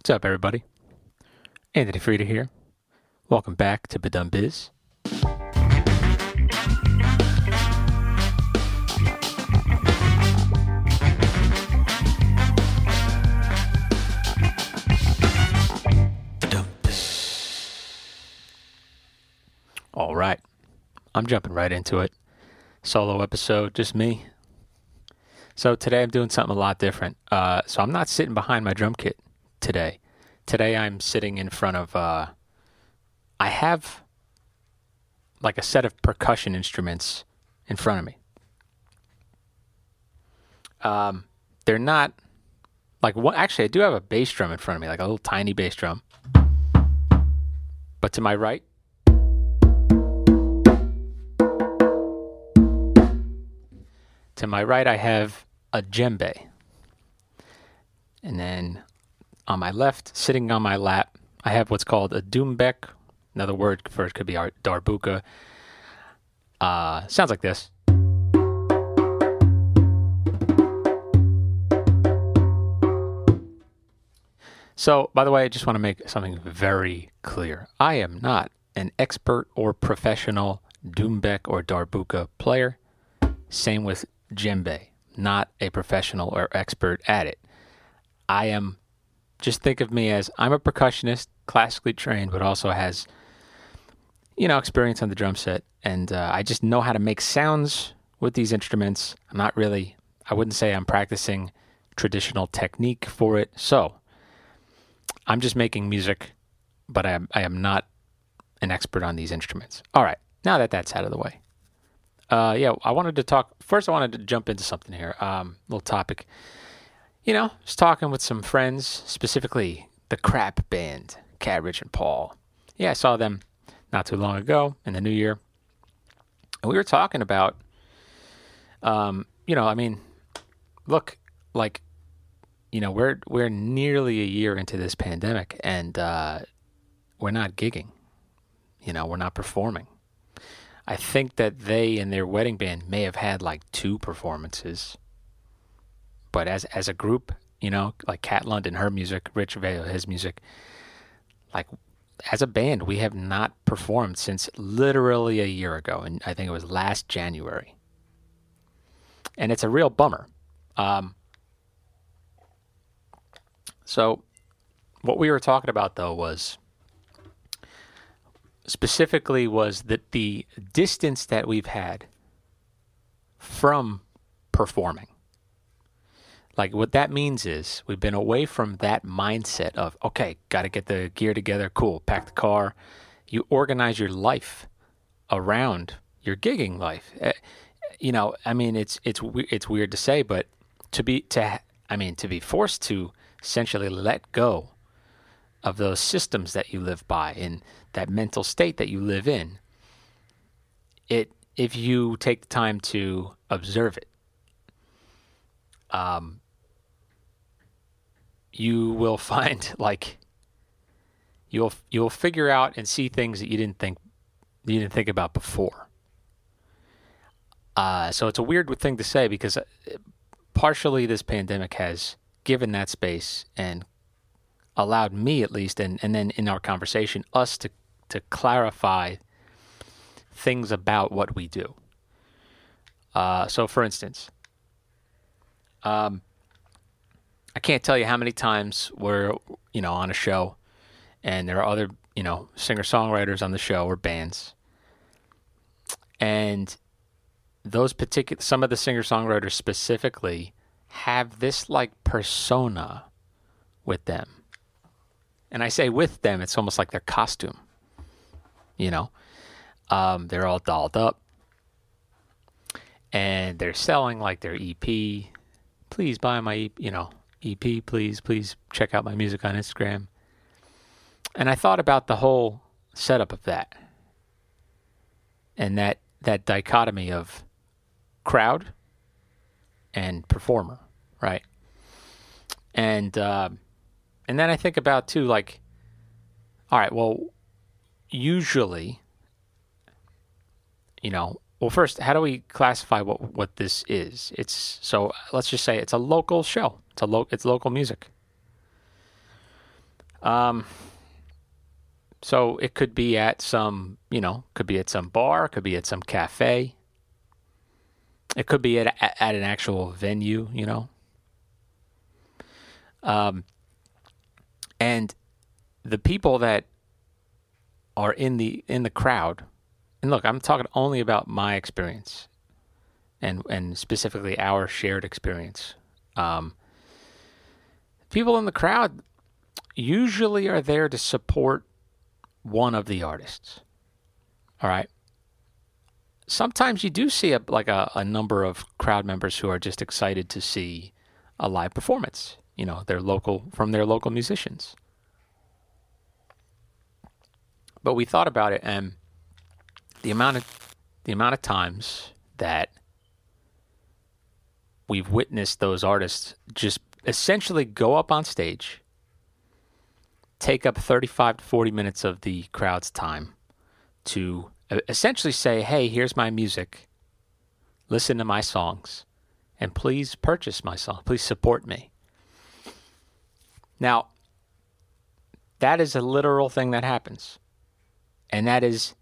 What's up, everybody? Anthony Freda here. Welcome back to Ba Dum Bizz. All right. I'm jumping right into it. Solo episode, just me. So today I'm doing something a lot different. Uh, so I'm not sitting behind my drum kit today. Today I'm sitting in front of. Uh, I have like a set of percussion instruments in front of me. Um, they're not like what. Actually, I do have a bass drum in front of me, like a little tiny bass drum. But to my right, to my right, I have a djembe. And then on my left, sitting on my lap, I have what's called a doumbek. Another word for it could be our darbuka. Uh, sounds like this. So, by the way, I just want to make something very clear. I am not an expert or professional doumbek or darbuka player. Same with djembe, not a professional or expert at it. I am, just think of me as I'm a percussionist, classically trained, but also has, you know, experience on the drum set. And uh, I just know how to make sounds with these instruments. I'm not really, I wouldn't say I'm practicing traditional technique for it. So I'm just making music, but I am, I am not an expert on these instruments. All right, now that that's out of the way. Uh, yeah, I wanted to talk. First, I wanted to jump into something here. Um, little topic. You know, just talking with some friends, specifically the Crap Band, Cat, Rich, and Paul. Yeah, I saw them not too long ago in the new year, and we were talking about, um, you know, I mean, look, like, you know, we're we're nearly a year into this pandemic, and uh, we're not gigging. You know, we're not performing. I think that they and their wedding band may have had like two performances. But as as a group, you know, like Cat and her music, Rich Vale, his music, like as a band, we have not performed since literally a year ago, and I think it was last January. And it's a real bummer. Um, so, what we were talking about though was specifically was that the distance that we've had from performing. Like what that means is we've been away from that mindset of okay, got to get the gear together, cool, pack the car. You organize your life around your gigging life. Uh, you know, I mean, it's it's it's weird to say, but to be to I mean to be forced to essentially let go of those systems that you live by and that mental state that you live in it if you take the time to observe it um you will find like you'll you'll figure out and see things that you didn't think you didn't think about before. Uh, so it's a weird thing to say because uh, partially this pandemic has given that space and allowed me at least and, and then in our conversation us to to clarify things about what we do. Uh, so for instance um, i can't tell you how many times we're you know on a show and there are other you know singer songwriters on the show or bands and those particular some of the singer songwriters specifically have this like persona with them and I say with them, it's almost like their costume. You know, um, they're all dolled up, and they're selling like their EP. Please buy my, you know, EP. Please, please check out my music on Instagram. And I thought about the whole setup of that, and that that dichotomy of crowd and performer, right? And uh, and then I think about too, like, all right, well, usually, you know, well, first, how do we classify what what this is? It's so let's just say it's a local show. Lo- it's local music. Um, so it could be at some, you know, could be at some bar, could be at some cafe. It could be at at an actual venue, you know. Um, and the people that are in the in the crowd, and look, I'm talking only about my experience, and and specifically our shared experience. Um, people in the crowd usually are there to support one of the artists. All right. Sometimes you do see a, like a, a number of crowd members who are just excited to see a live performance. You know, their local from their local musicians. But we thought about it, and the amount of the amount of times that we've witnessed those artists just essentially go up on stage take up 35 to 40 minutes of the crowd's time to essentially say, hey, here's my music. Listen to my songs. And please purchase my song. Please support me. Now, that is a literal thing that happens. And that is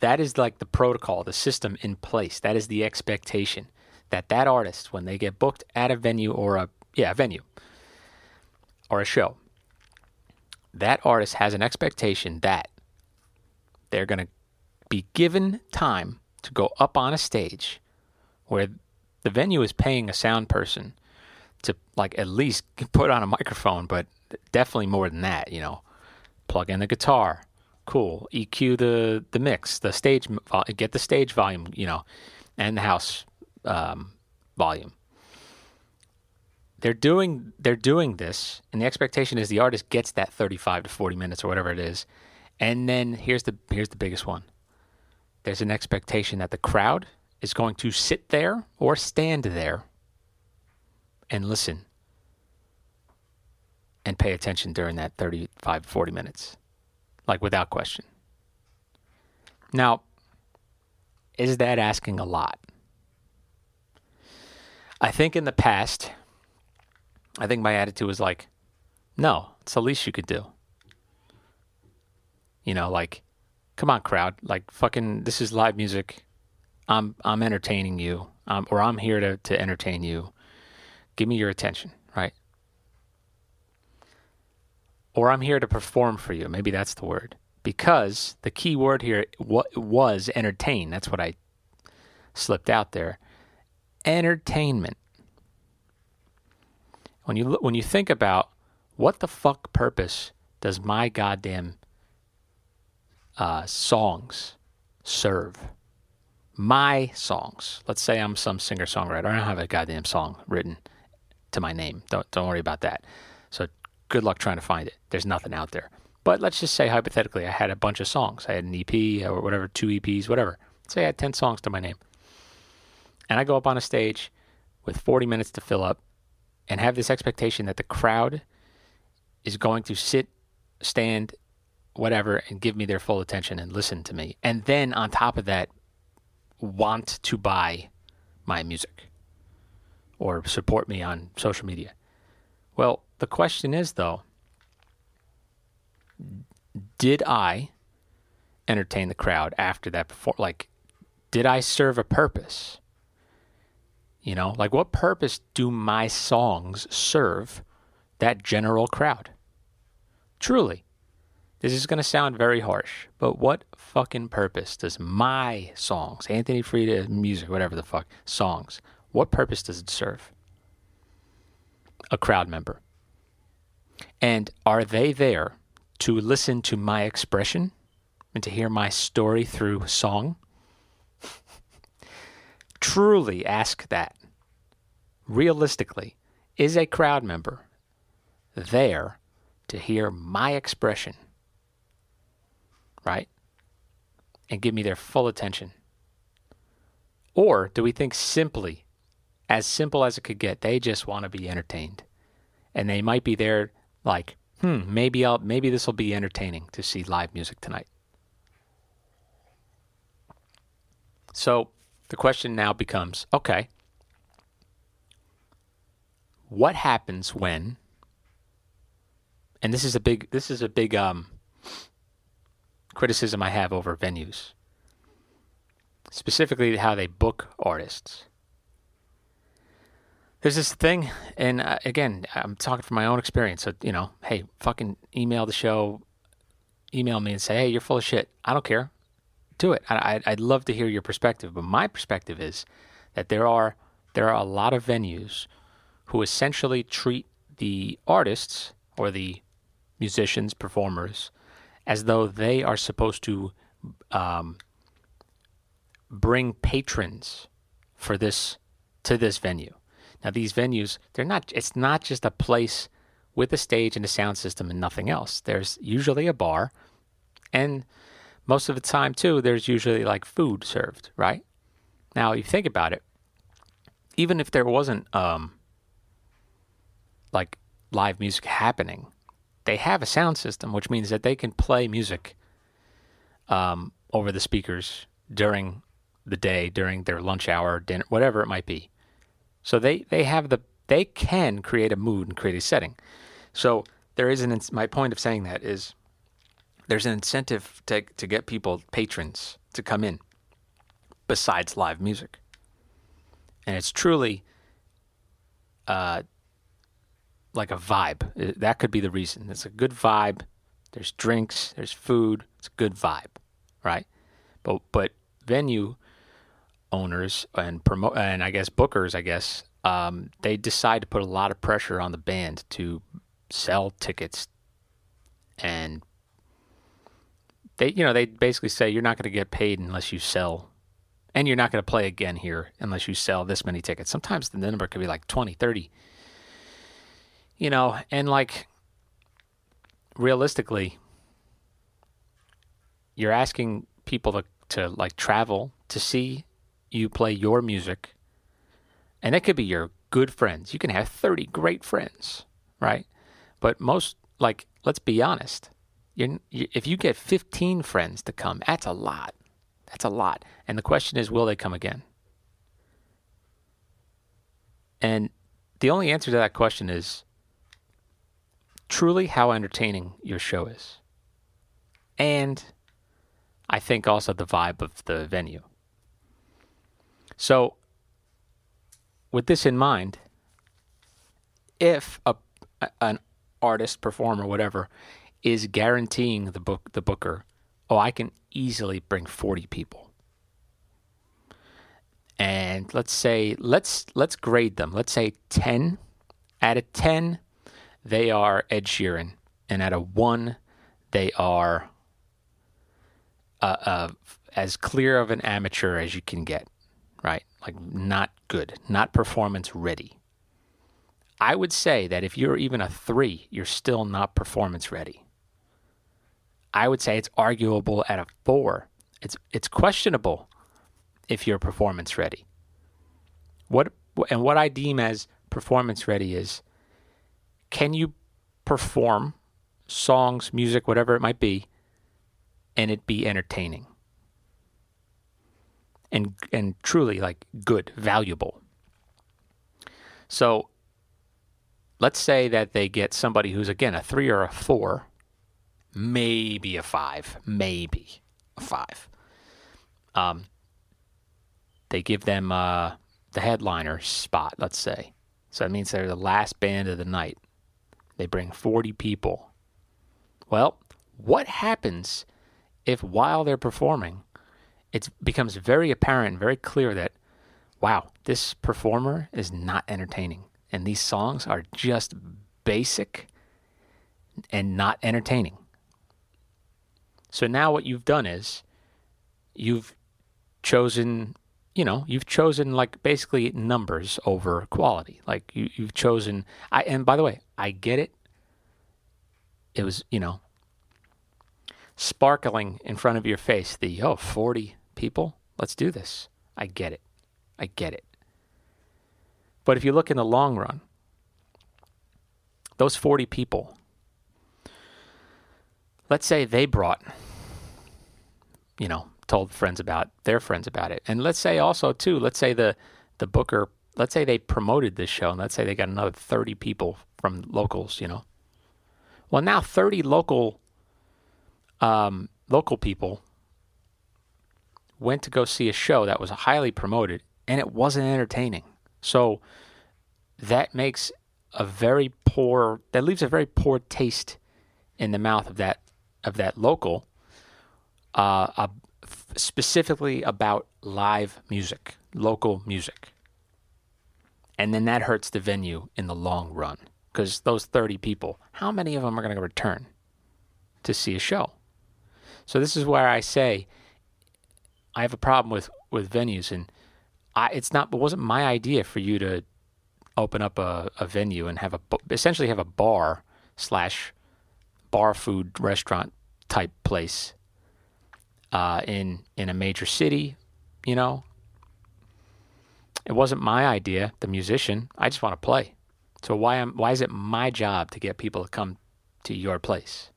that is like the protocol, the system in place. That is the expectation that that artist when they get booked at a venue or a yeah, venue or a show, that artist has an expectation that they're going to be given time to go up on a stage where the venue is paying a sound person to like at least put on a microphone, but definitely more than that, you know. Plug in the guitar, cool. EQ the the mix, the stage, get the stage volume, you know, and the house um, volume they're doing they're doing this and the expectation is the artist gets that 35 to 40 minutes or whatever it is and then here's the here's the biggest one. There's an expectation that the crowd is going to sit there or stand there and listen and pay attention during that 35 40 minutes like without question. Now is that asking a lot? I think in the past I think my attitude was like, no, it's the least you could do. You know, like, come on, crowd, like, fucking, this is live music. I'm I'm entertaining you, um, or I'm here to to entertain you. Give me your attention, right? Or I'm here to perform for you. Maybe that's the word. Because the key word here was entertain. That's what I slipped out there. Entertainment when you when you think about what the fuck purpose does my goddamn uh, songs serve? My songs. Let's say I'm some singer songwriter. I don't have a goddamn song written to my name. Don't don't worry about that. So good luck trying to find it. There's nothing out there. But let's just say hypothetically, I had a bunch of songs. I had an EP or whatever, two EPs, whatever. Say I had ten songs to my name, and I go up on a stage with 40 minutes to fill up and have this expectation that the crowd is going to sit, stand, whatever, and give me their full attention and listen to me. And then on top of that, want to buy my music or support me on social media. Well, the question is though, did I entertain the crowd after that before like did I serve a purpose? You know, like what purpose do my songs serve that general crowd? Truly, this is going to sound very harsh, but what fucking purpose does my songs, Anthony Freda music, whatever the fuck, songs, what purpose does it serve? A crowd member. And are they there to listen to my expression and to hear my story through song? Truly ask that. Realistically, is a crowd member there to hear my expression? Right? And give me their full attention? Or do we think simply, as simple as it could get, they just want to be entertained? And they might be there like, hmm, maybe I'll maybe this will be entertaining to see live music tonight. So the question now becomes okay, what happens when and this is a big this is a big um, criticism I have over venues, specifically how they book artists. There's this thing, and uh, again, I'm talking from my own experience. So you know, hey, fucking email the show, email me and say, hey, you're full of shit. I don't care. Do it. I, I'd love to hear your perspective, but my perspective is that there are there are a lot of venues who essentially treat the artists or the musicians, performers, as though they are supposed to um, bring patrons for this to this venue. Now, these venues, they're not. It's not just a place with a stage and a sound system and nothing else. There's usually a bar, and most of the time too, there's usually like food served. Right now, you think about it, even if there wasn't um, like live music happening, they have a sound system, which means that they can play music um, over the speakers during the day, during their lunch hour, dinner, whatever it might be. So they, they have the they can create a mood and create a setting. So there is an my point of saying that is there's an incentive to to get people patrons to come in besides live music, and it's truly uh, like a vibe. That could be the reason. It's a good vibe. There's drinks, there's food. It's a good vibe, right? But but venue owners and promote and I guess bookers, I guess, um, they decide to put a lot of pressure on the band to sell tickets, and they you know they basically say you're not going to get paid unless you sell and you're not going to play again here unless you sell this many tickets. Sometimes the number could be like 20, 30 you know, and like realistically, you're asking people to, to like travel to see you play your music. And that could be your good friends. You can have 30 great friends, right? But most, like, let's be honest. You're, you, if you get 15 friends to come, that's a lot. That's a lot. And the question is, will they come again? And the only answer to that question is truly how entertaining your show is. And I think also the vibe of the venue. So, with this in mind, if a an artist, performer, whatever, is guaranteeing the book the booker, oh, I can easily bring 40 people. And let's say let's let's grade them. Let's say 10 out of 10 they are Ed Sheeran, and at a one, they are uh, uh, as clear of an amateur as you can get, right? Like not good, not performance ready. I would say that if you're even a three, you're still not performance ready. I would say it's arguable at a four. It's it's questionable if you're performance ready. What and what I deem as performance ready is can you perform songs, music, whatever it might be, and it be entertaining? And and truly like good, valuable. So let's say that they get somebody who's again a three or a four, maybe a five, maybe a five. Um, they give them uh, the headliner spot, let's say. So that means they're the last band of the night. They bring 40 people. Well, what happens if while they're performing, it becomes very apparent very clear that, wow, this performer is not entertaining. And these songs are just basic and not entertaining. So now what you've done is you've chosen you know, you've chosen like basically numbers over quality. Like you, you've chosen. I and by the way, I get it. It was you know, sparkling in front of your face. The oh 40 people, let's do this. I get it. I get it. But if you look in the long run, those 40 people, let's say they brought, you know, told friends about their friends about it. And let's say also too, let's say the the booker, let's say they promoted this show, and let's say they got another thirty people from locals, you know. Well, now 30 local um, local people went to go see a show that was highly promoted and it wasn't entertaining. So that makes a very poor that leaves a very poor taste in the mouth of that of that local uh, uh, specifically about live music, local music. And then that hurts the venue in the long run because those 30 people, how many of them are going to return to see a show? So this is where I say I have a problem with with venues, and I it's not it wasn't my idea for you to open up a, a venue and have a essentially have a bar slash bar food restaurant type place uh, in in a major city. You know, it wasn't my idea. The musician, I just want to play. So why am why is it my job to get people to come to your place?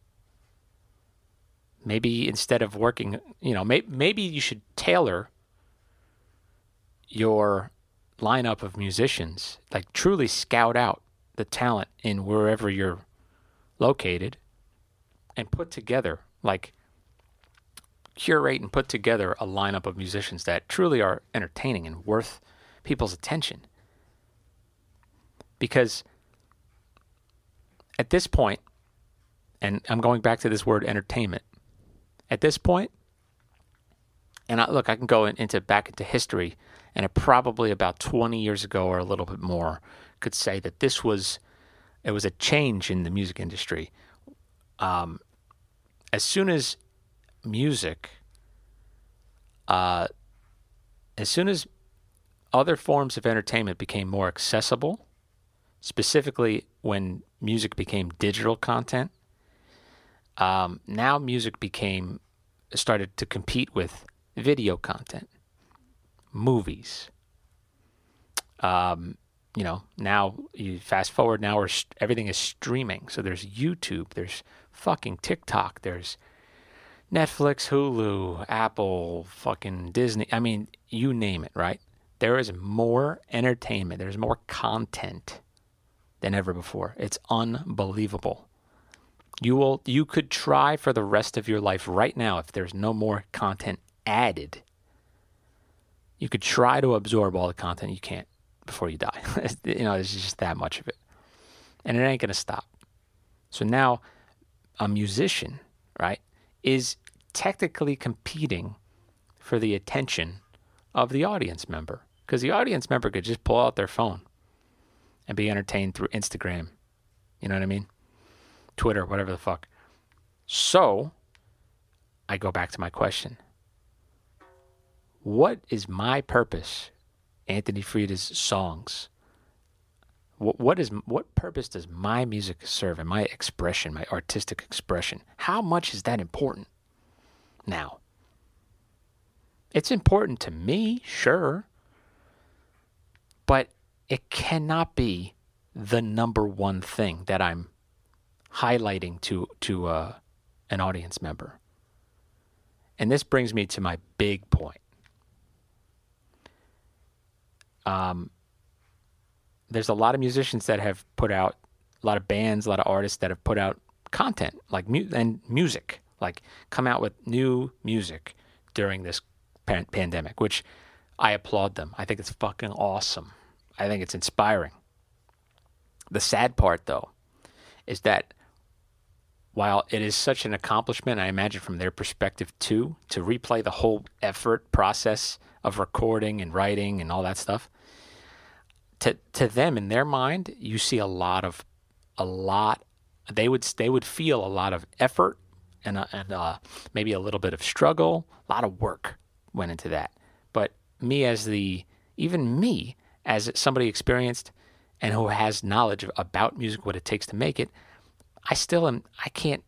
Maybe instead of working, you know, may, maybe you should tailor your lineup of musicians, like truly scout out the talent in wherever you're located and put together, like curate and put together a lineup of musicians that truly are entertaining and worth people's attention. Because at this point, and I'm going back to this word entertainment, at this point, and I, look, I can go in, into back into history, and probably about 20 years ago or a little bit more could say that this was it was a change in the music industry. Um, as soon as music, uh, as soon as other forms of entertainment became more accessible, specifically when music became digital content, um, now music became started to compete with video content, movies. Um, you know, now you fast forward. Now everything is streaming. So there's YouTube, there's fucking TikTok, there's Netflix, Hulu, Apple, fucking Disney. I mean, you name it, right? There is more entertainment. There's more content than ever before. It's unbelievable. You will you could try for the rest of your life right now if there's no more content added. You could try to absorb all the content you can't before you die. you know, there's just that much of it. And it ain't going to stop. So now a musician, right, is technically competing for the attention of the audience member because the audience member could just pull out their phone and be entertained through Instagram. You know what I mean? Twitter, whatever the fuck. So, I go back to my question. What is my purpose, Anthony Freda's songs? What, what is what purpose does my music serve and my expression, my artistic expression? How much is that important now? It's important to me, sure, but it cannot be the number one thing that I'm highlighting to to uh, an audience member. And this brings me to my big point. Um, there's a lot of musicians that have put out a lot of bands, a lot of artists that have put out content like mu- and music, like come out with new music during this pan- pandemic, which I applaud them. I think it's fucking awesome. I think it's inspiring. The sad part, though, is that while it is such an accomplishment, I imagine from their perspective too, to replay the whole effort process of recording and writing and all that stuff, to to them in their mind, you see a lot of a lot. They would they would feel a lot of effort and uh, and uh, maybe a little bit of struggle, a lot of work went into that. But me as the even me as somebody experienced and who has knowledge about music, what it takes to make it, I still am. I can't.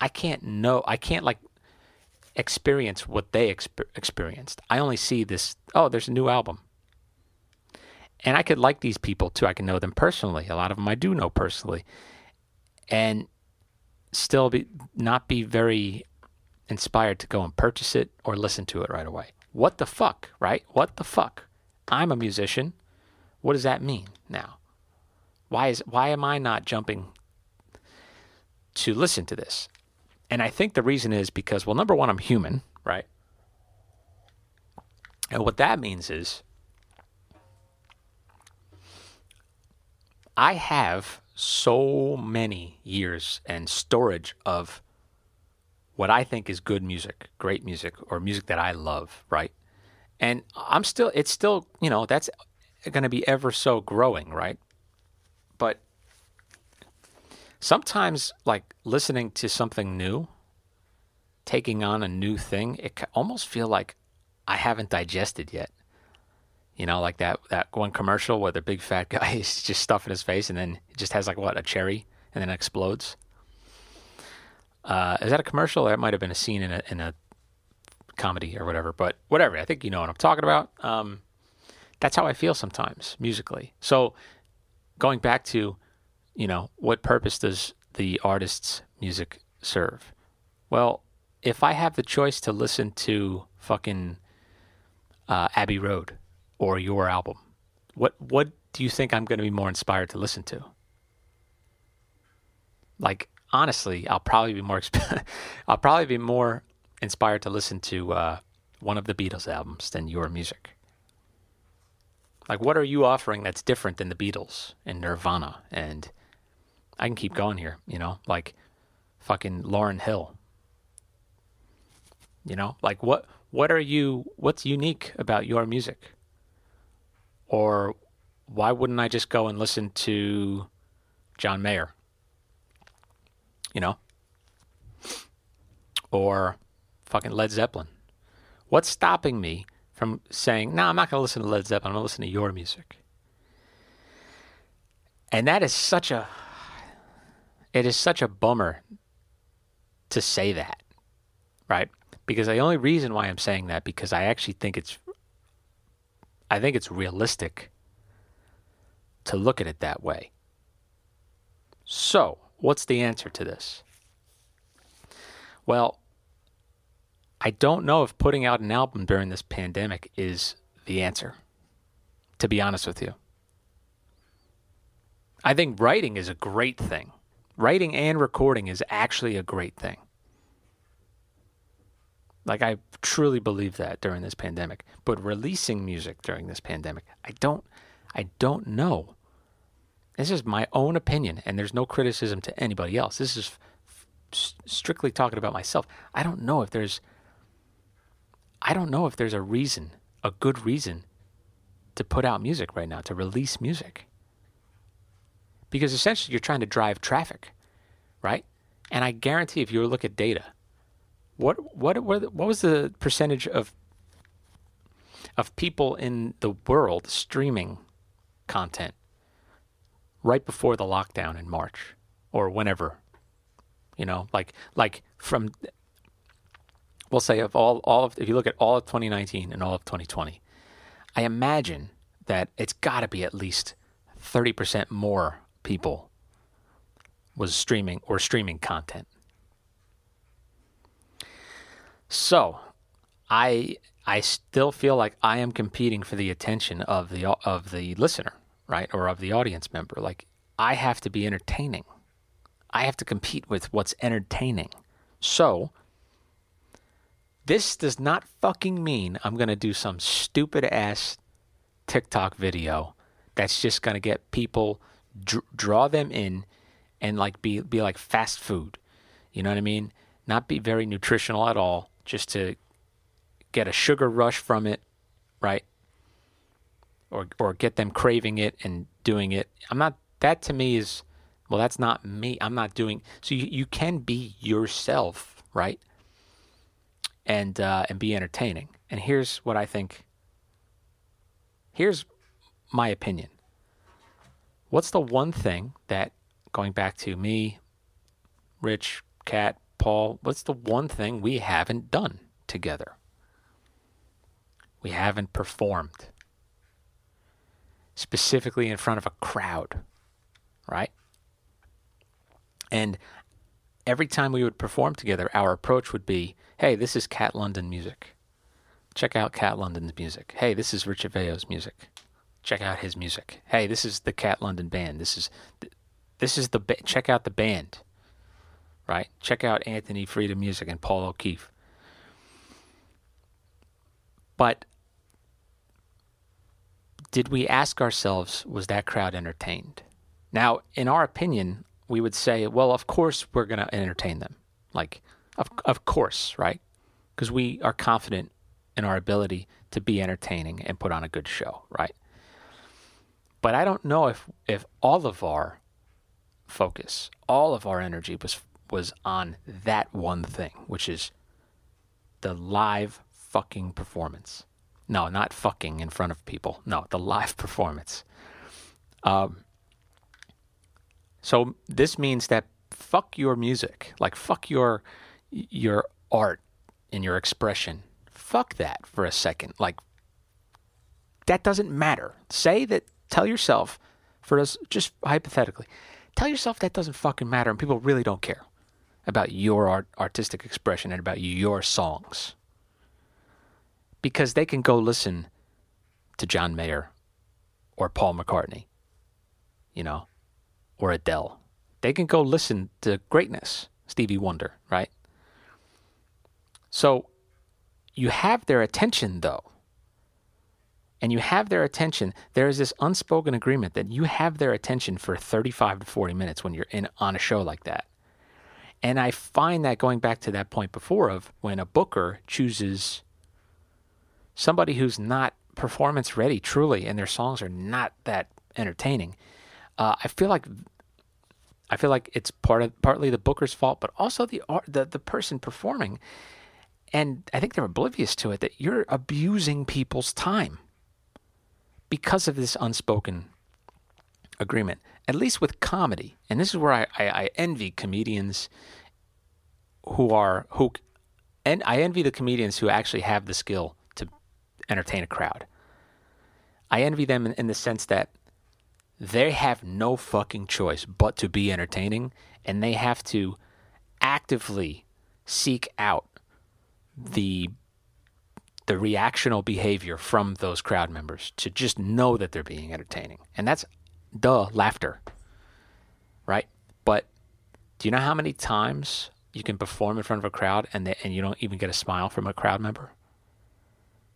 I can't know. I can't like experience what they exp- experienced. I only see this. Oh, there's a new album, and I could like these people too. I can know them personally. A lot of them I do know personally, and still be not be very inspired to go and purchase it or listen to it right away. What the fuck, right? What the fuck? I'm a musician. What does that mean now? Why is why am I not jumping to listen to this. And I think the reason is because, well, number one, I'm human, right? And what that means is I have so many years and storage of what I think is good music, great music, or music that I love, right? And I'm still, it's still, you know, that's going to be ever so growing, right? But sometimes, like listening to something new, taking on a new thing, it almost feel like I haven't digested yet. You know, like that that one commercial where the big fat guy is just stuffing his face and then it just has like what a cherry and then explodes. Uh, is that a commercial? That might have been a scene in a in a comedy or whatever. But whatever, I think you know what I'm talking about. Um, that's how I feel sometimes musically. So going back to, you know, what purpose does the artist's music serve? Well, if I have the choice to listen to fucking uh, Abbey Road or your album, what what do you think I'm going to be more inspired to listen to? Like honestly, I'll probably be more I'll probably be more inspired to listen to uh, one of the Beatles albums than your music. Like, what are you offering that's different than the Beatles and Nirvana? And I can keep going here, you know, like fucking Lauryn Hill. You know, like what what are you what's unique about your music? Or why wouldn't I just go and listen to John Mayer? You know? Or fucking Led Zeppelin. What's stopping me from saying, no, I'm not going to listen to Led Zeppelin, I'm going to listen to your music? And that is such a it is such a bummer to say that, right? Because the only reason why I'm saying that because I actually think it's I think it's realistic to look at it that way. So, what's the answer to this? Well, I don't know if putting out an album during this pandemic is the answer, to be honest with you. I think writing is a great thing. Writing and recording is actually a great thing. Like I truly believe that during this pandemic. But releasing music during this pandemic, I don't I don't know. This is my own opinion and there's no criticism to anybody else. This is f- strictly talking about myself. I don't know if there's I don't know if there's a reason, a good reason to put out music right now, to release music. Because essentially you're trying to drive traffic, right? And I guarantee if you look at data, what what what was the percentage of of people in the world streaming content right before the lockdown in March or whenever? You know, like like from we'll say of all all of if you look at all of 2019 and all of 2020, I imagine that it's got to be at least 30% more people was streaming or streaming content. So, I I still feel like I am competing for the attention of the of the listener, right, or of the audience member. Like I have to be entertaining. I have to compete with what's entertaining. So, this does not fucking mean I'm going to do some stupid ass TikTok video that's just going to get people dr- draw them in and like be be like fast food. You know what I mean? Not be very nutritional at all just to get a sugar rush from it, right? Or or get them craving it and doing it. I'm not that to me is well that's not me. I'm not doing so you, you can be yourself, right? And uh, and be entertaining. And here's what I think here's my opinion. What's the one thing that going back to me, Rich, Cat, Paul, what's the one thing we haven't done together? We haven't performed specifically in front of a crowd, right? And every time we would perform together, our approach would be hey, this is Cat London music. Check out Cat London's music. Hey, this is Richard Veo's music. Check out his music. Hey, this is the Cat London band. This is this is the check out the band right? Check out Anthony Freda Music and Paul O'Keefe. But did we ask ourselves, was that crowd entertained? Now, in our opinion, we would say, well, of course we're going to entertain them. Like, of, of course, right? Because we are confident in our ability to be entertaining and put on a good show, right? But I don't know if, if all of our focus, all of our energy was was on that one thing, which is the live fucking performance. No, not fucking in front of people. No, the live performance. Um, so this means that fuck your music, like fuck your your art and your expression. Fuck that for a second. Like that doesn't matter. Say that. Tell yourself, for us, just hypothetically, tell yourself that doesn't fucking matter, and people really don't care about your art, artistic expression and about your songs because they can go listen to John Mayer or Paul McCartney, you know, or Adele. They can go listen to greatness, Stevie Wonder, right? So you have their attention, though. And you have their attention. There is this unspoken agreement that you have their attention for 35 to 40 minutes when you're in on a show like that. And I find that going back to that point before of when a booker chooses somebody who's not performance ready truly and their songs are not that entertaining uh, i feel like i feel like it's part of partly the booker's fault but also the the, the person performing. And i think they're oblivious to it that you're abusing people's time because of this unspoken agreement at least with comedy and this is where i, I, I envy comedians who are who and i envy the comedians who actually have the skill to entertain a crowd. I envy them in, in the sense that they have no fucking choice but to be entertaining, and they have to actively seek out the the reactional behavior from those crowd members to just know that they're being entertaining. And that's duh laughter. Right? But do you know how many times you can perform in front of a crowd and they, and you don't even get a smile from a crowd member?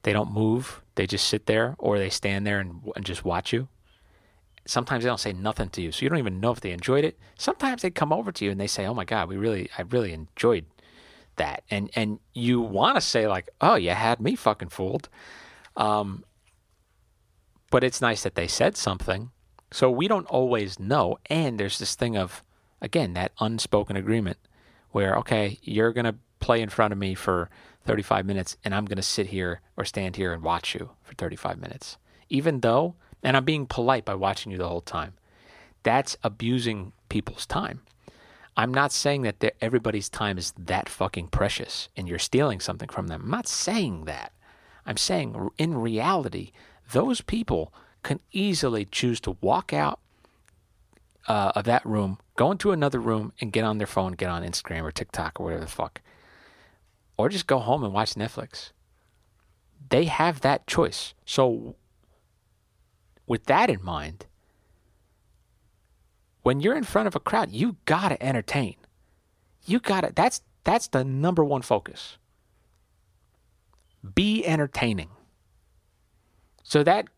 They don't move. They just sit there or they stand there and, and just watch you. Sometimes they don't say nothing to you, so you don't even know if they enjoyed it. Sometimes they come over to you and they say, "Oh my God, we really, I really enjoyed that," and and you want to say like, "Oh, you had me fucking fooled," um, but it's nice that they said something. So we don't always know, and there's this thing of again that unspoken agreement where okay, you're gonna play in front of me for 35 minutes and I'm going to sit here or stand here and watch you for 35 minutes. Even though, and I'm being polite by watching you the whole time, that's abusing people's time. I'm not saying that everybody's time is that fucking precious and you're stealing something from them. I'm not saying that. I'm saying in reality, those people can easily choose to walk out uh, of that room, go into another room, and get on their phone, get on Instagram or TikTok or whatever the fuck, or just go home and watch Netflix. They have that choice. So, with that in mind, when you're in front of a crowd, you gotta entertain. You gotta. That's that's the number one focus. Be entertaining. So that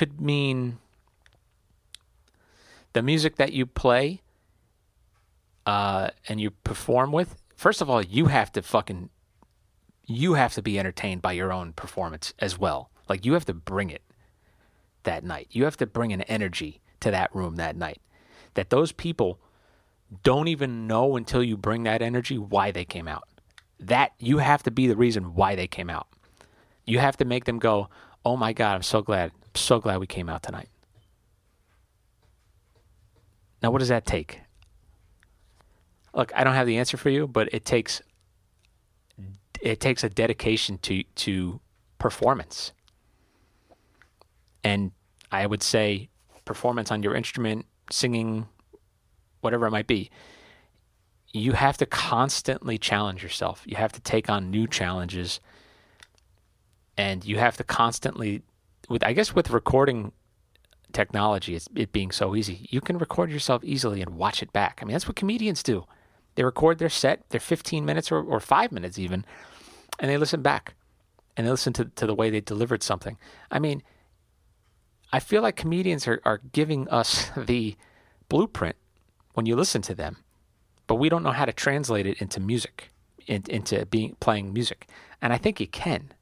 could mean the music that you play uh, and you perform with. First of all, you have to fucking you have to be entertained by your own performance as well. Like you have to bring it that night. You have to bring an energy to that room that night. That those people don't even know until you bring that energy why they came out. That you have to be the reason why they came out. You have to make them go, "Oh my god, I'm so glad. So glad we came out tonight." Now, what does that take? Look, I don't have the answer for you, but it takes it takes a dedication to to performance. And I would say performance on your instrument, singing, whatever it might be. You have to constantly challenge yourself. You have to take on new challenges. And you have to constantly with I guess with recording technology, it's it being so easy, you can record yourself easily and watch it back. I mean, that's what comedians do. They record their set, their 15 minutes or, or five minutes even, and they listen back and they listen to, to the way they delivered something. I mean, I feel like comedians are, are giving us the blueprint when you listen to them, but we don't know how to translate it into music, in, into being playing music. And I think you can.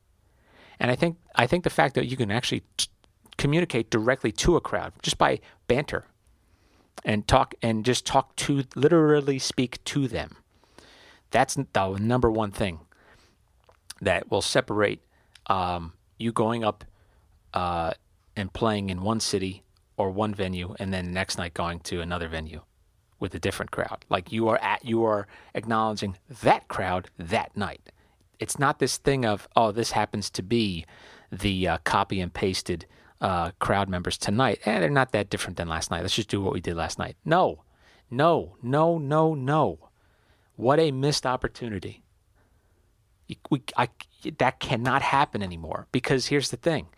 And I think I think the fact that you can actually t- communicate directly to a crowd just by banter and talk and just talk to literally speak to them. That's the number one thing that will separate um, you going up uh, and playing in one city or one venue, and then the next night going to another venue with a different crowd. Like you are at, you are acknowledging that crowd that night. It's not this thing of oh, this happens to be the uh, copy and pasted uh, crowd members tonight. Eh, they're not that different than last night. Let's just do what we did last night. No, no, no, no, no. What a missed opportunity. We, I, that cannot happen anymore because here's the thing: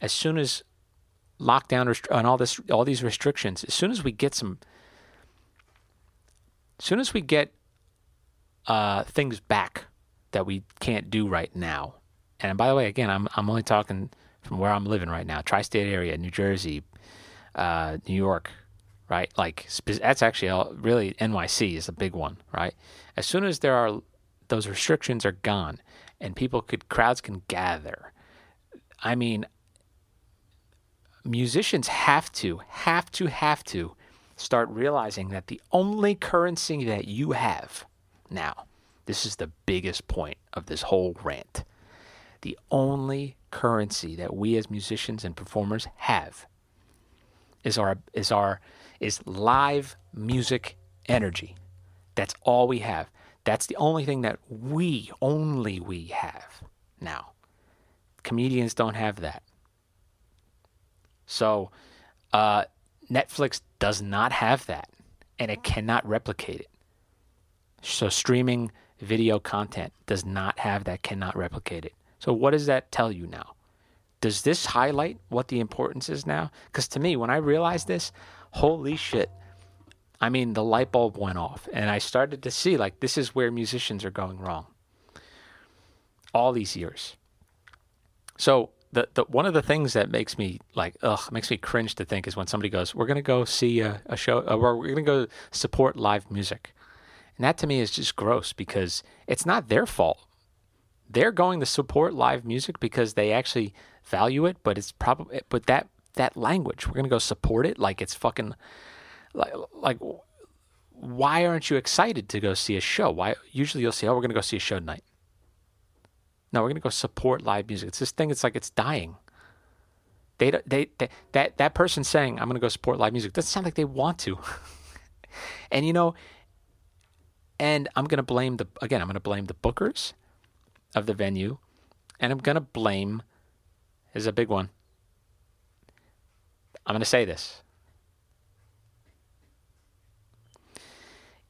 as soon as lockdown rest- and all this, all these restrictions, as soon as we get some, as soon as we get uh, things back that we can't do right now, and by the way, again, I'm I'm only talking from where I'm living right now, tri-state area, New Jersey, uh, New York, right? Like that's actually all, really NYC is a big one, right? As soon as there are those restrictions are gone and people could crowds can gather. I mean, musicians have to, have to, have to start realizing that the only currency that you have now, this is the biggest point of this whole rant. The only currency that we as musicians and performers have is our is our is live music energy. That's all we have. That's the only thing that we only we have now. Comedians don't have that. So uh, Netflix does not have that, and it cannot replicate it. So streaming video content does not have that, cannot replicate it. So, what does that tell you now? Does this highlight what the importance is now? Because to me, when I realized this, holy shit. I mean, the light bulb went off, and I started to see like this is where musicians are going wrong. All these years. So, the, the one of the things that makes me like ugh makes me cringe to think is when somebody goes we're going to go see a, a show or we're going to go support live music and that to me is just gross because it's not their fault they're going to support live music because they actually value it, but it's probably but that that language we're gonna go support it like it's fucking like like why aren't you excited to go see a show? Why usually you'll say, oh, we're gonna go see a show tonight. No, we're gonna go support live music. It's this thing. It's like it's dying. They, they, they that that person saying I'm gonna go support live music doesn't sound like they want to. and you know, and I'm gonna blame the again. I'm gonna blame the bookers of the venue, and I'm going to blame is a big one. I'm going to say this.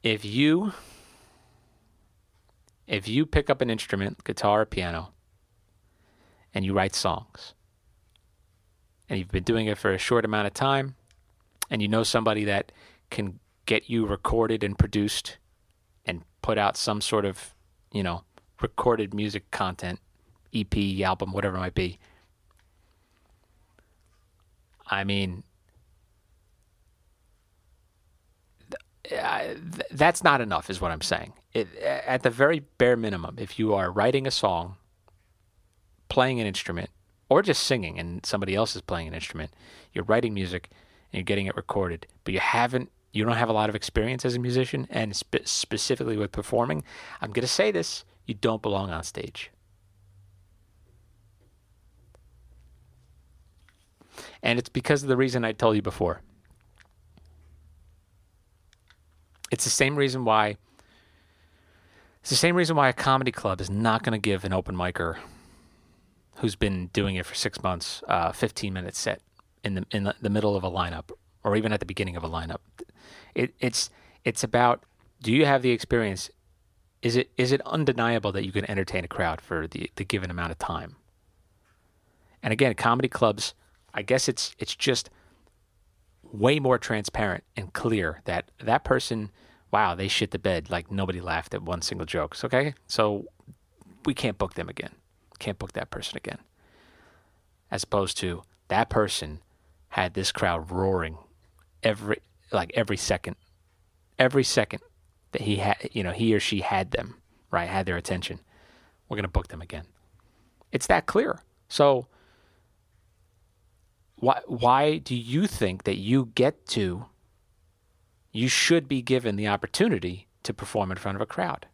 If you if you pick up an instrument, guitar or piano, and you write songs, and you've been doing it for a short amount of time, and you know somebody that can get you recorded and produced put out some sort of, you know, recorded music content, EP, album, whatever it might be. I mean, th- that's not enough, is what I'm saying. It, at the very bare minimum, if you are writing a song, playing an instrument, or just singing and somebody else is playing an instrument, you're writing music and you're getting it recorded, but you haven't you don't have a lot of experience as a musician and spe- specifically with performing, I'm going to say this you don't belong on stage. And it's because of the reason I told you before. It's the same reason why it's the same reason why a comedy club is not going to give an open micer who's been doing it for six months a uh, 15 minute set in the in the middle of a lineup or even at the beginning of a lineup. It, it's it's about do you have the experience is it is it undeniable that you can entertain a crowd for the, the given amount of time? And again, comedy clubs, I guess it's it's just way more transparent and clear that that person wow, they shit the bed. Like nobody laughed at one single joke. Okay, so we can't book them again. Can't book that person again. As opposed to that person had this crowd roaring every like every second, every second that he had, you know, he or she had them right, had their attention. We're gonna book them again. It's that clear. So why why do you think that you get to you should be given the opportunity to perform in front of a crowd?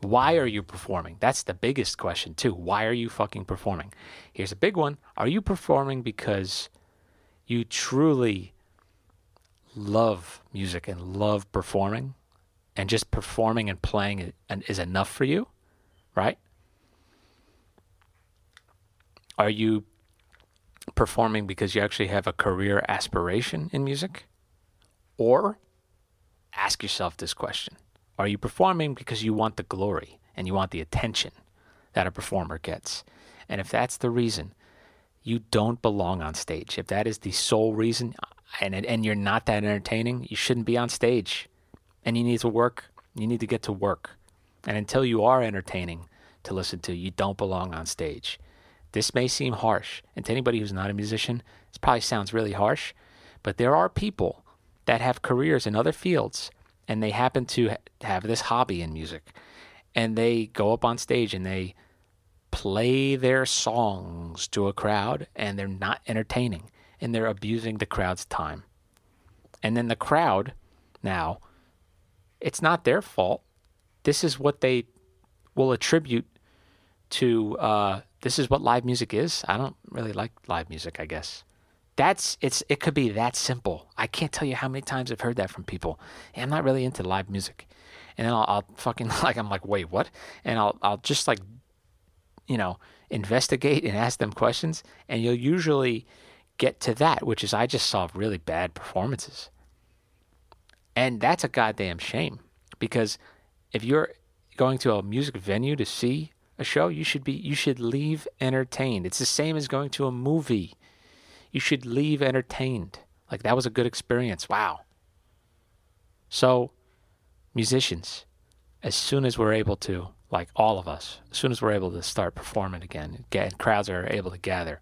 Why are you performing? That's the biggest question too. Why are you fucking performing? Here's a big one. Are you performing because you truly love music and love performing and just performing and playing is enough for you, right? Are you performing because you actually have a career aspiration in music? Or ask yourself this question Are you performing because you want the glory and you want the attention that a performer gets? And if that's the reason, you don't belong on stage. If that is the sole reason and, and you're not that entertaining, you shouldn't be on stage. And you need to work. You need to get to work. And until you are entertaining to listen to, you don't belong on stage. This may seem harsh, and to anybody who's not a musician, this probably sounds really harsh, but there are people that have careers in other fields and they happen to have this hobby in music and they go up on stage and they play their songs to a crowd and they're not entertaining and they're abusing the crowd's time. And then the crowd now, it's not their fault. This is what they will attribute to uh, this is what live music is. I don't really like live music, I guess. That's it's it could be that simple. I can't tell you how many times I've heard that from people. I'm not really into live music. And then I'll, I'll fucking like I'm like, wait, what? And I'll I'll just like you know, investigate and ask them questions, and you'll usually get to that, which is I just saw really bad performances. And that's a goddamn shame because if you're going to a music venue to see a show, you should be you should leave entertained. It's the same as going to a movie. You should leave entertained. Like that was a good experience. Wow. So, musicians, as soon as we're able to, like all of us, as soon as we're able to start performing again, get crowds are able to gather,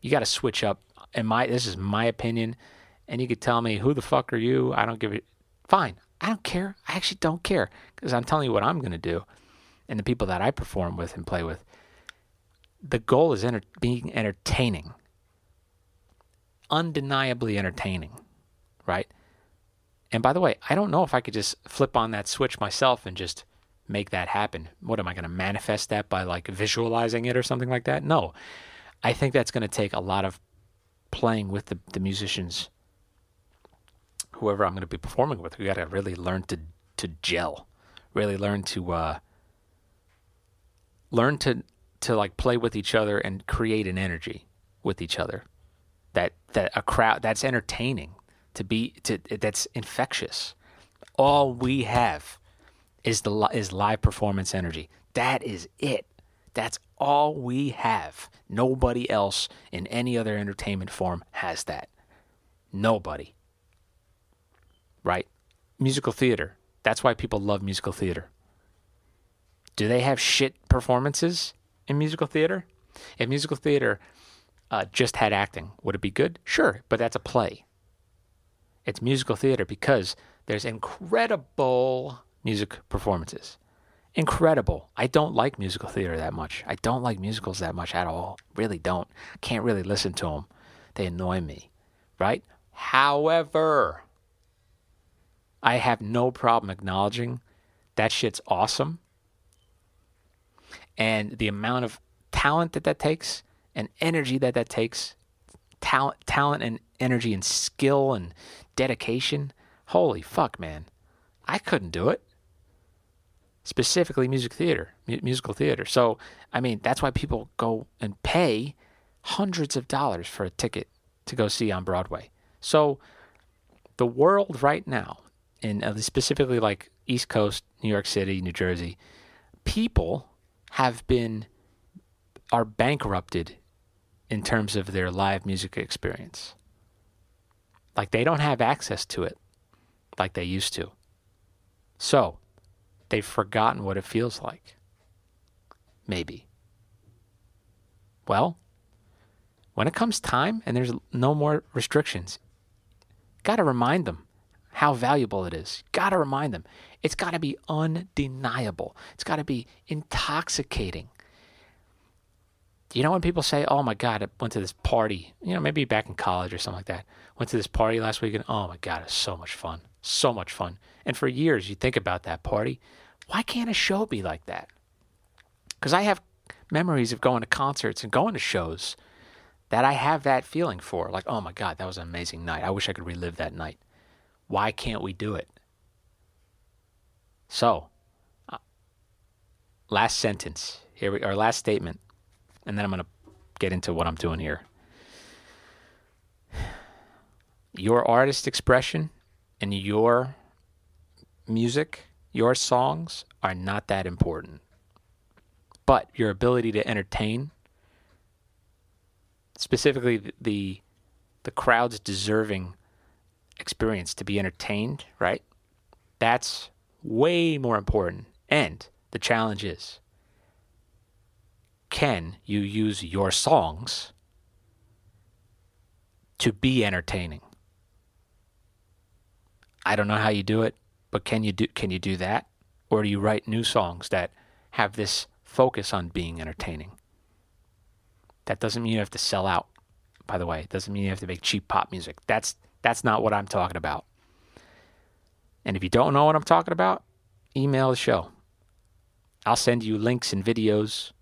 you got to switch up. And my this is my opinion, and you could tell me who the fuck are you? I don't give it. Fine, I don't care. I actually don't care because I'm telling you what I'm going to do and the people that I perform with and play with, the goal is enter- being entertaining, undeniably entertaining, right? And by the way, I don't know if I could just flip on that switch myself and just make that happen. What am I going to manifest that by like visualizing it or something like that? No. I think that's going to take a lot of playing with the, the musicians, whoever I'm going to be performing with. We got to really learn to to gel, really learn to uh, learn to to like play with each other and create an energy with each other that that a crowd that's entertaining to be to that's infectious all we have is the is live performance energy that is it that's all we have nobody else in any other entertainment form has that nobody right musical theater that's why people love musical theater do they have shit performances in musical theater? If musical theater uh, just had acting, would it be good? Sure, but that's a play. It's musical theater because there's incredible music performances. Incredible. I don't like musical theater that much. I don't like musicals that much at all. Really don't. Can't really listen to them. They annoy me, right? However, I have no problem acknowledging that shit's awesome and the amount of talent that that takes and energy that that takes talent talent and energy and skill and dedication holy fuck man i couldn't do it specifically music theater mu- musical theater so i mean that's why people go and pay hundreds of dollars for a ticket to go see on broadway so the world right now uh, specifically like east coast new york city new jersey people have been are bankrupted in terms of their live music experience. Like they don't have access to it like they used to. So they've forgotten what it feels like. Maybe. Well, when it comes time and there's no more restrictions, got to remind them how valuable it is. Got to remind them. It's got to be undeniable. It's got to be intoxicating. You know when people say, "Oh my God, I went to this party," you know, maybe back in college or something like that. Went to this party last week, and oh my God, it's so much fun, so much fun. And for years, you think about that party. Why can't a show be like that? Because I have memories of going to concerts and going to shows that I have that feeling for. Like, oh my God, that was an amazing night. I wish I could relive that night. Why can't we do it? So, uh, last sentence here, we, our last statement, and then I'm going to get into what I'm doing here. Your artist expression and your music, your songs are not that important. But your ability to entertain, specifically the the, crowd's deserving experience to be entertained, right? That's way more important. And the challenge is can you use your songs to be entertaining? I don't know how you do it, but can you do can you do that? Or do you write new songs that have this focus on being entertaining? That doesn't mean you have to sell out, by the way. It doesn't mean you have to make cheap pop music. That's that's not what I'm talking about. And if you don't know what I'm talking about, email the show. I'll send you links and videos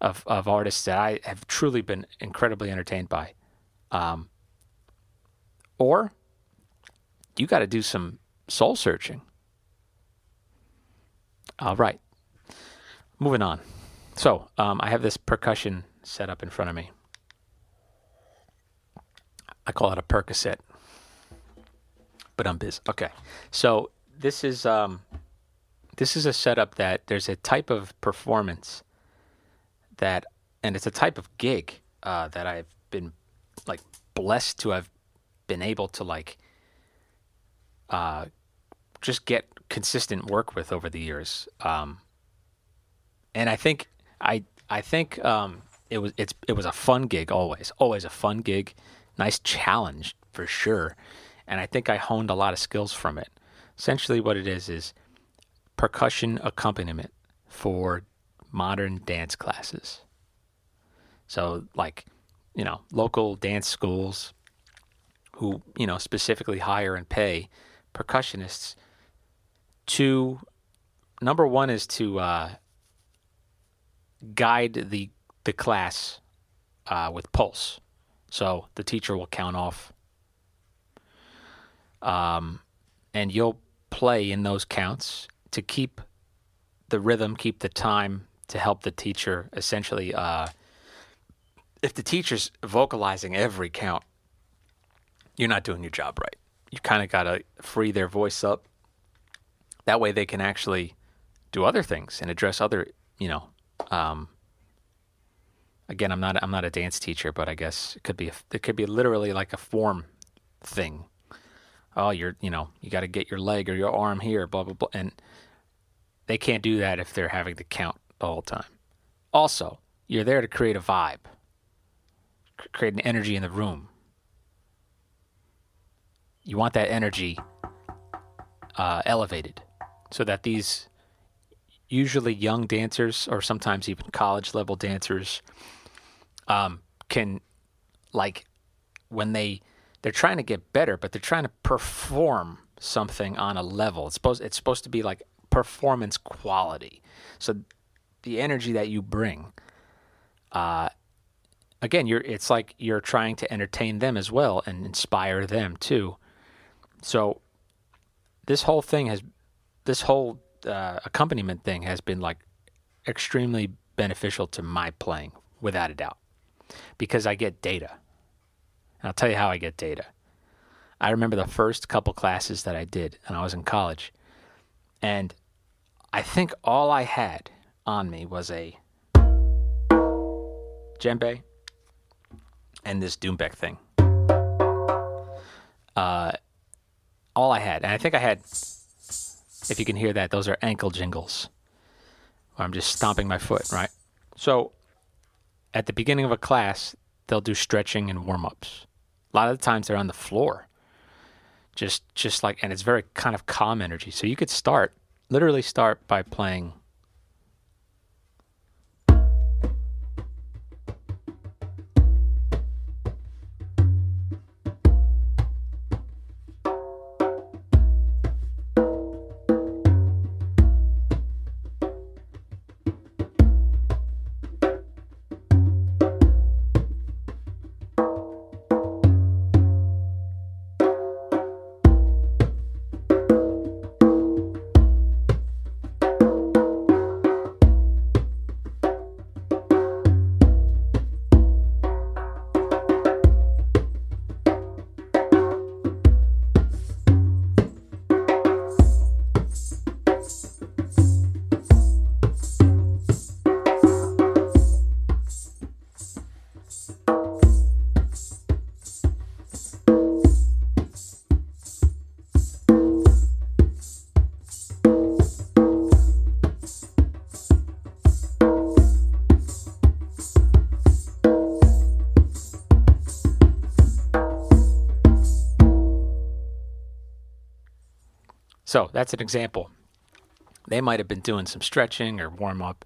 of of artists that I have truly been incredibly entertained by. Um, or you got to do some soul searching. All right. Moving on. So um, I have this percussion set up in front of me. I call it a Percocet. But I'm busy. Okay. So this is um, this is a setup that there's a type of performance that, and it's a type of gig uh, that I've been like blessed to have been able to like uh, just get consistent work with over the years. Um, and I think I I think um, it was it's it was a fun gig always always a fun gig, nice challenge for sure, and I think I honed a lot of skills from it. Essentially, what it is is percussion accompaniment for modern dance classes. So, like, you know, local dance schools who, you know, specifically hire and pay percussionists to number one is to uh, guide the the class uh, with pulse. So the teacher will count off, um, and you'll play in those counts to keep the rhythm, keep the time to help the teacher essentially. Uh, if the teacher's vocalizing every count, you're not doing your job right. You kind of got to free their voice up. That way they can actually do other things and address other, you know, um, again, I'm not I'm not a dance teacher, but I guess it could be a, it could be literally like a form thing. Oh, you're you know you got to get your leg or your arm here, blah blah blah, and they can't do that if they're having to count the whole time. Also, you're there to create a vibe, create an energy in the room. You want that energy uh, elevated so that these usually young dancers or sometimes even college level dancers um, can like when they they're trying to get better but they're trying to perform something on a level. It's supposed it's supposed to be like performance quality. So the energy that you bring uh, again you're it's like you're trying to entertain them as well and inspire them too. So this whole thing has this whole uh, accompaniment thing has been like extremely beneficial to my playing without a doubt because I get data. And I'll tell you how I get data. I remember the first couple classes that I did, and I was in college, and I think all I had on me was a djembe and this doumbek thing. Uh, all I had, and I think I had If you can hear that, those are ankle jingles. I'm just stomping my foot, right? So at the beginning of a class, they'll do stretching and warm ups. A lot of the times they're on the floor. Just just like and it's very kind of calm energy. So you could start literally start by playing So that's an example. They might have been doing some stretching or warm up.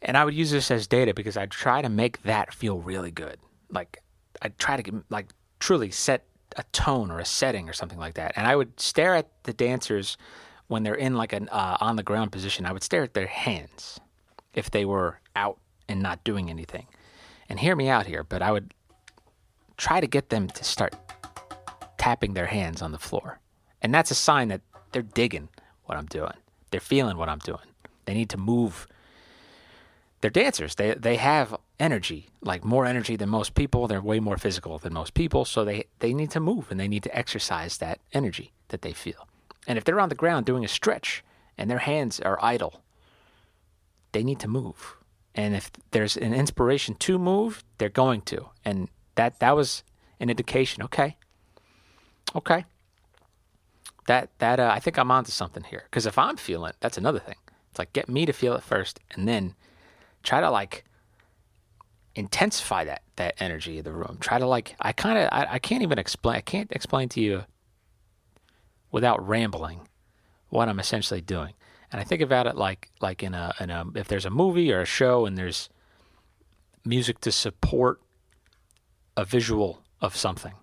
And I would use this as data because I'd try to make that feel really good. Like I'd try to get, like truly set a tone or a setting or something like that. And I would stare at the dancers when they're in like an uh, on the ground position. I would stare at their hands if they were out and not doing anything. And hear me out here, but I would try to get them to start tapping their hands on the floor. And that's a sign that they're digging what I'm doing. They're feeling what I'm doing. They need to move. They're dancers. They they have energy, like more energy than most people. They're way more physical than most people, so they they need to move and they need to exercise that energy that they feel. And if they're on the ground doing a stretch and their hands are idle, they need to move. And if there's an inspiration to move, they're going to. And that that was an indication. Okay. Okay that that uh, I think I'm onto something here. Because if I'm feeling that's another thing. It's like get me to feel it first, and then try to like intensify that that energy of the room. Try to like I kind of I, I can't even explain. I can't explain to you without rambling what I'm essentially doing. And I think about it like like in a in a if there's a movie or a show and there's music to support a visual of something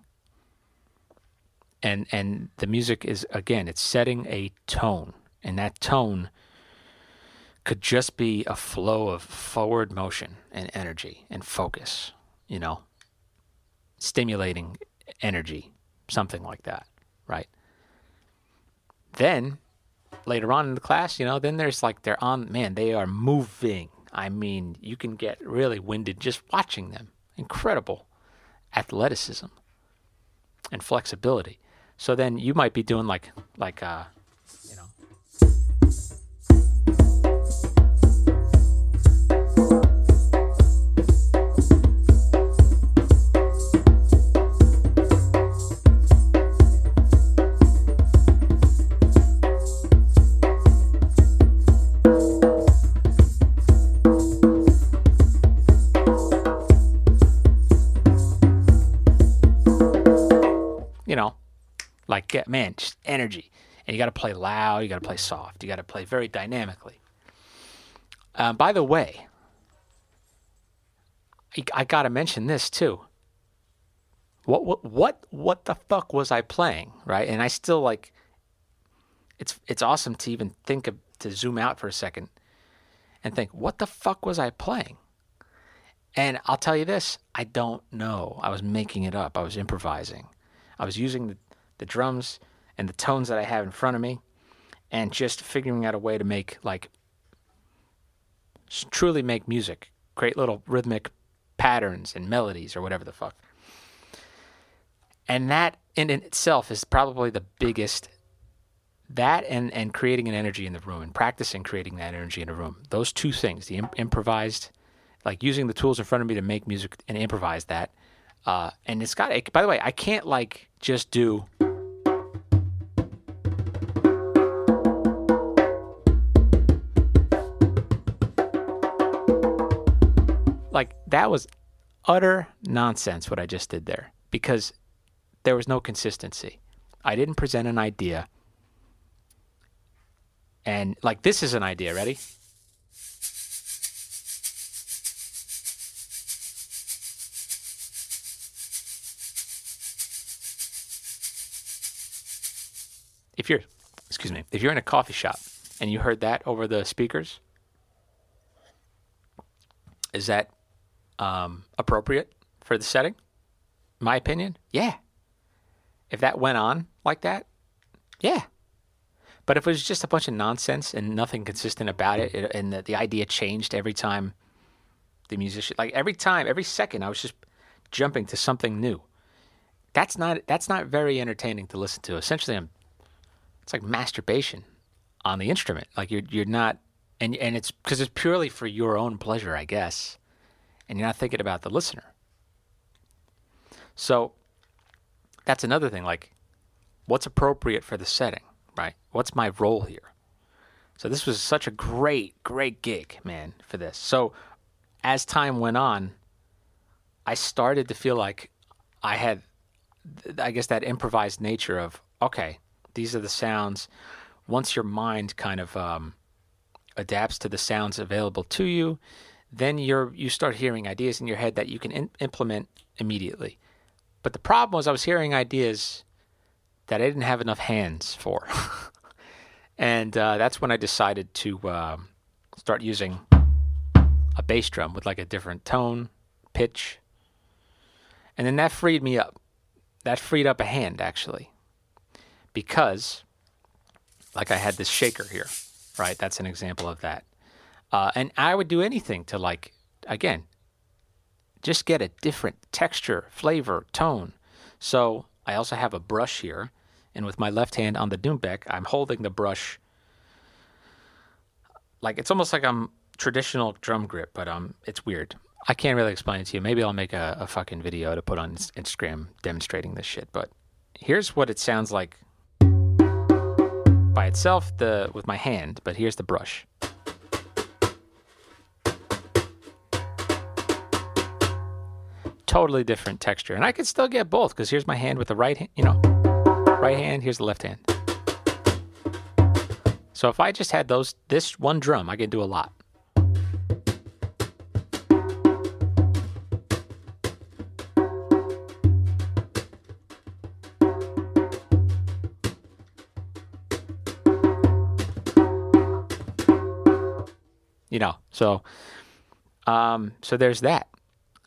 and and the music is again it's setting a tone and that tone could just be a flow of forward motion and energy and focus you know stimulating energy something like that right? Then later on in the class you know then there's like they're on man they are moving. I mean you can get really winded just watching them. Incredible athleticism and flexibility so then you might be doing like like uh, get, man, just energy. And you got to play loud, you got to play soft, you got to play very dynamically. Uh, by the way, I, I got to mention this too. What, what what what the fuck was I playing, right? And I still like it's it's awesome to even think of to zoom out for a second and think, what the fuck was I playing? And I'll tell you this, I don't know. I was making it up. I was improvising. I was using the, the drums and the tones that I have in front of me, and just figuring out a way to make like truly make music, create little rhythmic patterns and melodies or whatever the fuck. And that in itself is probably the biggest that and and creating an energy in the room and practicing creating that energy in a room. Those two things, the imp- improvised like using the tools in front of me to make music and improvise that. Uh, and it's got. By the way, I can't like just do that was utter nonsense what I just did there because there was no consistency. I didn't present an idea. And like this is an idea, ready? If you're excuse me, if you're in a coffee shop and you heard that over the speakers, is that um, appropriate for the setting? My opinion, yeah. If that went on like that, yeah. But if it was just a bunch of nonsense and nothing consistent about it, and the, the idea changed every time the musician, like every time, every second, I was just jumping to something new. That's not that's not very entertaining to listen to. Essentially, I'm it's like masturbation on the instrument. Like you're you're not, and and it's because it's purely for your own pleasure, I guess, and you're not thinking about the listener. So that's another thing. Like, what's appropriate for the setting, right? What's my role here? So this was such a great, great gig, man, for this. So as time went on, I started to feel like I had, I guess, that improvised nature of okay, these are the sounds. Once your mind kind of um, adapts to the sounds available to you, then you're you start hearing ideas in your head that you can in- implement immediately. But the problem was I was hearing ideas that I didn't have enough hands for, and uh, that's when I decided to uh, start using a bass drum with like a different tone, pitch, and then that freed me up. That freed up a hand actually because, like, I had this shaker here, right? That's an example of that. Uh, and I would do anything to, like, again, just get a different texture, flavor, tone. So I also have a brush here. And with my left hand on the Doumbek, I'm holding the brush like it's almost like I'm traditional drum grip, but um, it's weird. I can't really explain it to you. Maybe I'll make a, a fucking video to put on Instagram demonstrating this shit. But here's what it sounds like by itself the with my hand, but here's the brush. Totally different texture. And I could still get both because here's my hand with the right hand, you know, right hand, here's the left hand. So if I just had those this one drum, I could do a lot. you know. So, um, so there's that.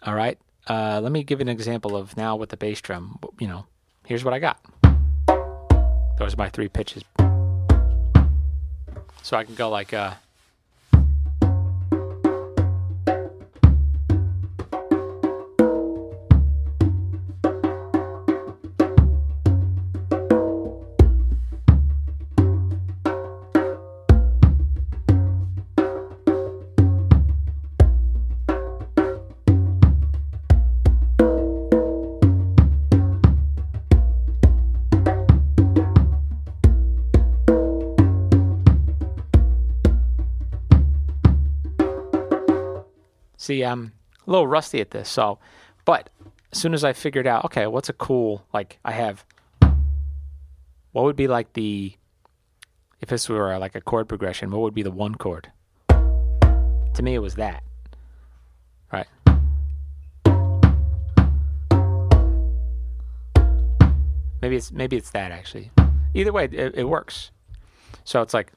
All right. Uh, let me give an example of now with the bass drum. You know, here's what I got. Those are my three pitches. So I can go like. Uh, See, I'm a little rusty at this. So, but as soon as I figured out, okay, what's a cool, like, I have, what would be like the, if this were like a chord progression, what would be the one chord? To me, it was that. Right. Maybe it's maybe it's that actually. Either way, it, it works. So it's like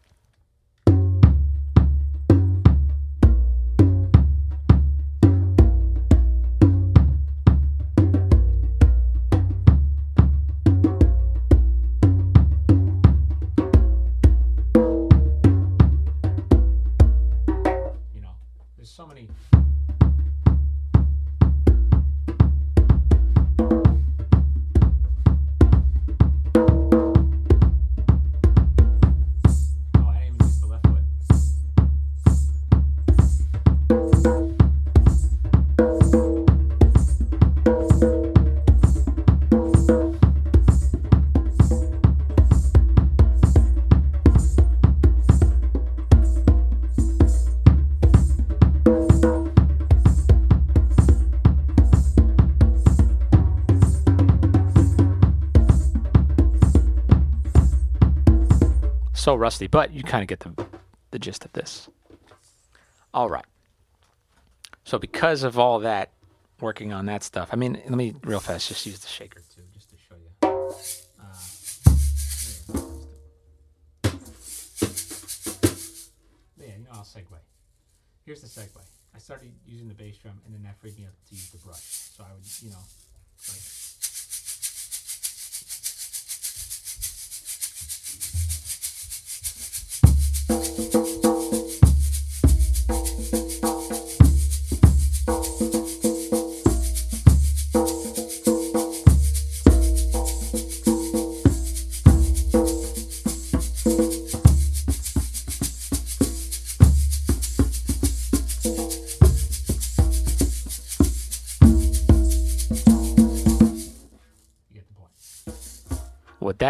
so many so rusty, but you kind of get the the gist of this. All right. So because of all that, working on that stuff. I mean, let me real fast just use the shaker too, just to show you. Uh, yeah, know, I'll segue. Here's the segue. I started using the bass drum, and then that freed me up to use the brush. So I would, you know, like.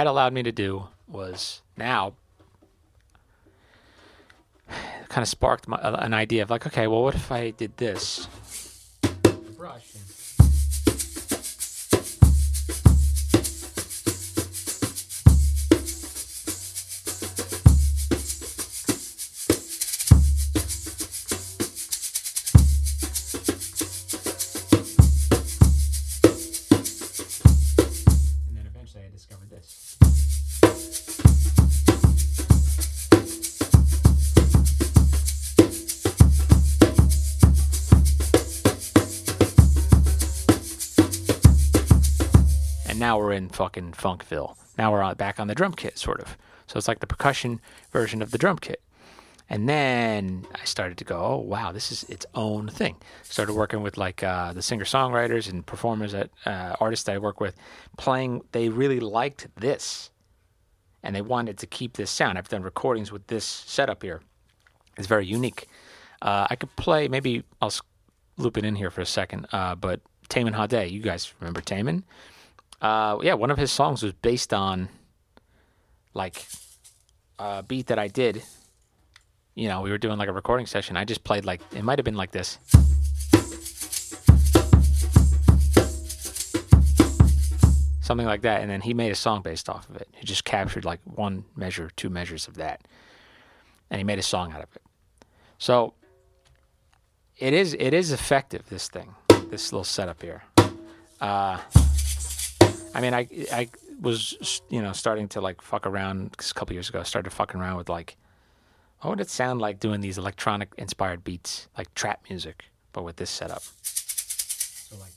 That allowed me to do was now kind of sparked my, an idea of like, okay, well, what if I did this? Fucking Funkville. Now we're on, back on the drum kit, sort of. So it's like the percussion version of the drum kit. And then I started to go, oh wow, this is its own thing. Started working with like uh, the singer songwriters and performers that uh, artists that I work with, playing. They really liked this, and they wanted to keep this sound. I've done recordings with this setup here. It's very unique. Uh, I could play. Maybe I'll loop it in here for a second. Uh, but Taman Hade, you guys remember Taman? Uh, yeah, one of his songs was based on like a beat that I did. You know, we were doing like a recording session. I just played like it might have been like this. Something like that, and then he made a song based off of it. He just captured like one measure, two measures of that, and he made a song out of it. So it is it is effective. This thing, this little setup here. Uh, I mean, I I was you know starting to like fuck around a couple years ago. I started fucking around with like, what would it sound like doing these electronic inspired beats, like trap music, but with this setup. So like,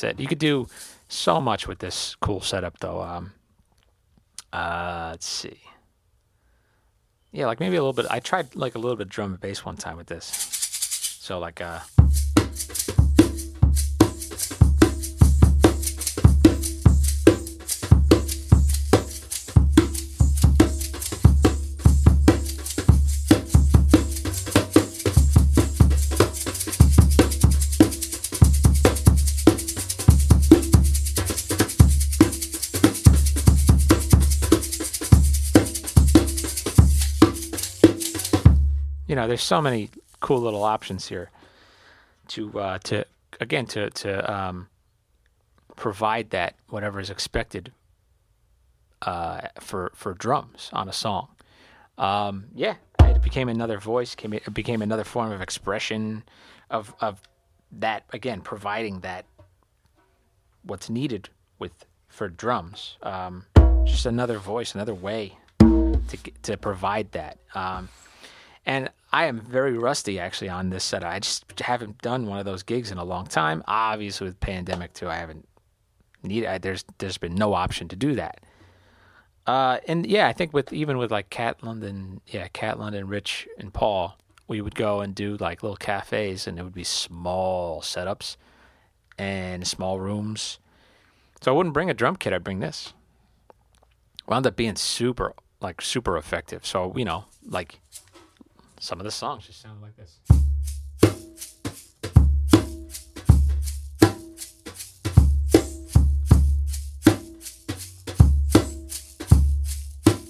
that's it. You could do so much with this cool setup, though. Um, uh, let's see. Yeah, like maybe a little bit. I tried like a little bit of drum and bass one time with this. So like uh. Know, there's so many cool little options here to uh, to again to to um, provide that whatever is expected uh, for for drums on a song. Um, yeah, it became another voice. Came it became another form of expression of of that again, providing that what's needed with for drums. Um, just another voice, another way to to provide that. Um, and I am very rusty actually on this setup. I just haven't done one of those gigs in a long time. Obviously, with pandemic too, I haven't needed. There's there's been no option to do that. Uh, and yeah, I think with even with like Cat London, yeah, Cat London, Rich, and Paul, we would go and do like little cafes, and it would be small setups and small rooms. So I wouldn't bring a drum kit. I'd bring this. Wound up being super, like super effective. So you know, like some of the songs just sound like this.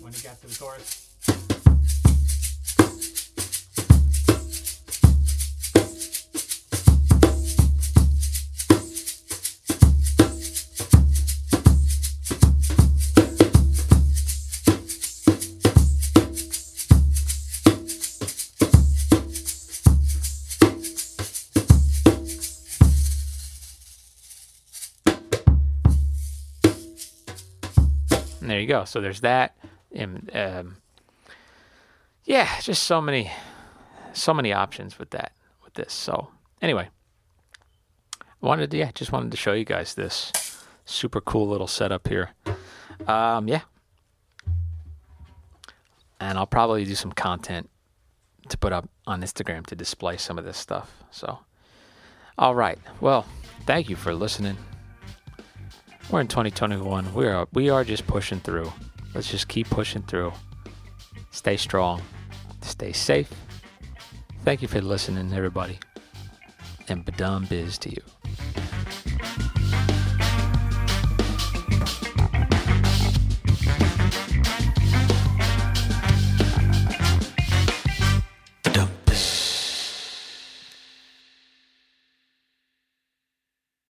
When you got to the chorus. Go. So there's that. And um, yeah, just so many, so many options with that, with this. So anyway, I wanted to, yeah, just wanted to show you guys this super cool little setup here. Um, yeah. And I'll probably do some content to put up on Instagram to display some of this stuff. So, all right. Well, thank you for listening. We're in 2021. We are we are just pushing through. Let's just keep pushing through. Stay strong. Stay safe. Thank you for listening, everybody. And Ba Dum Bizz to you.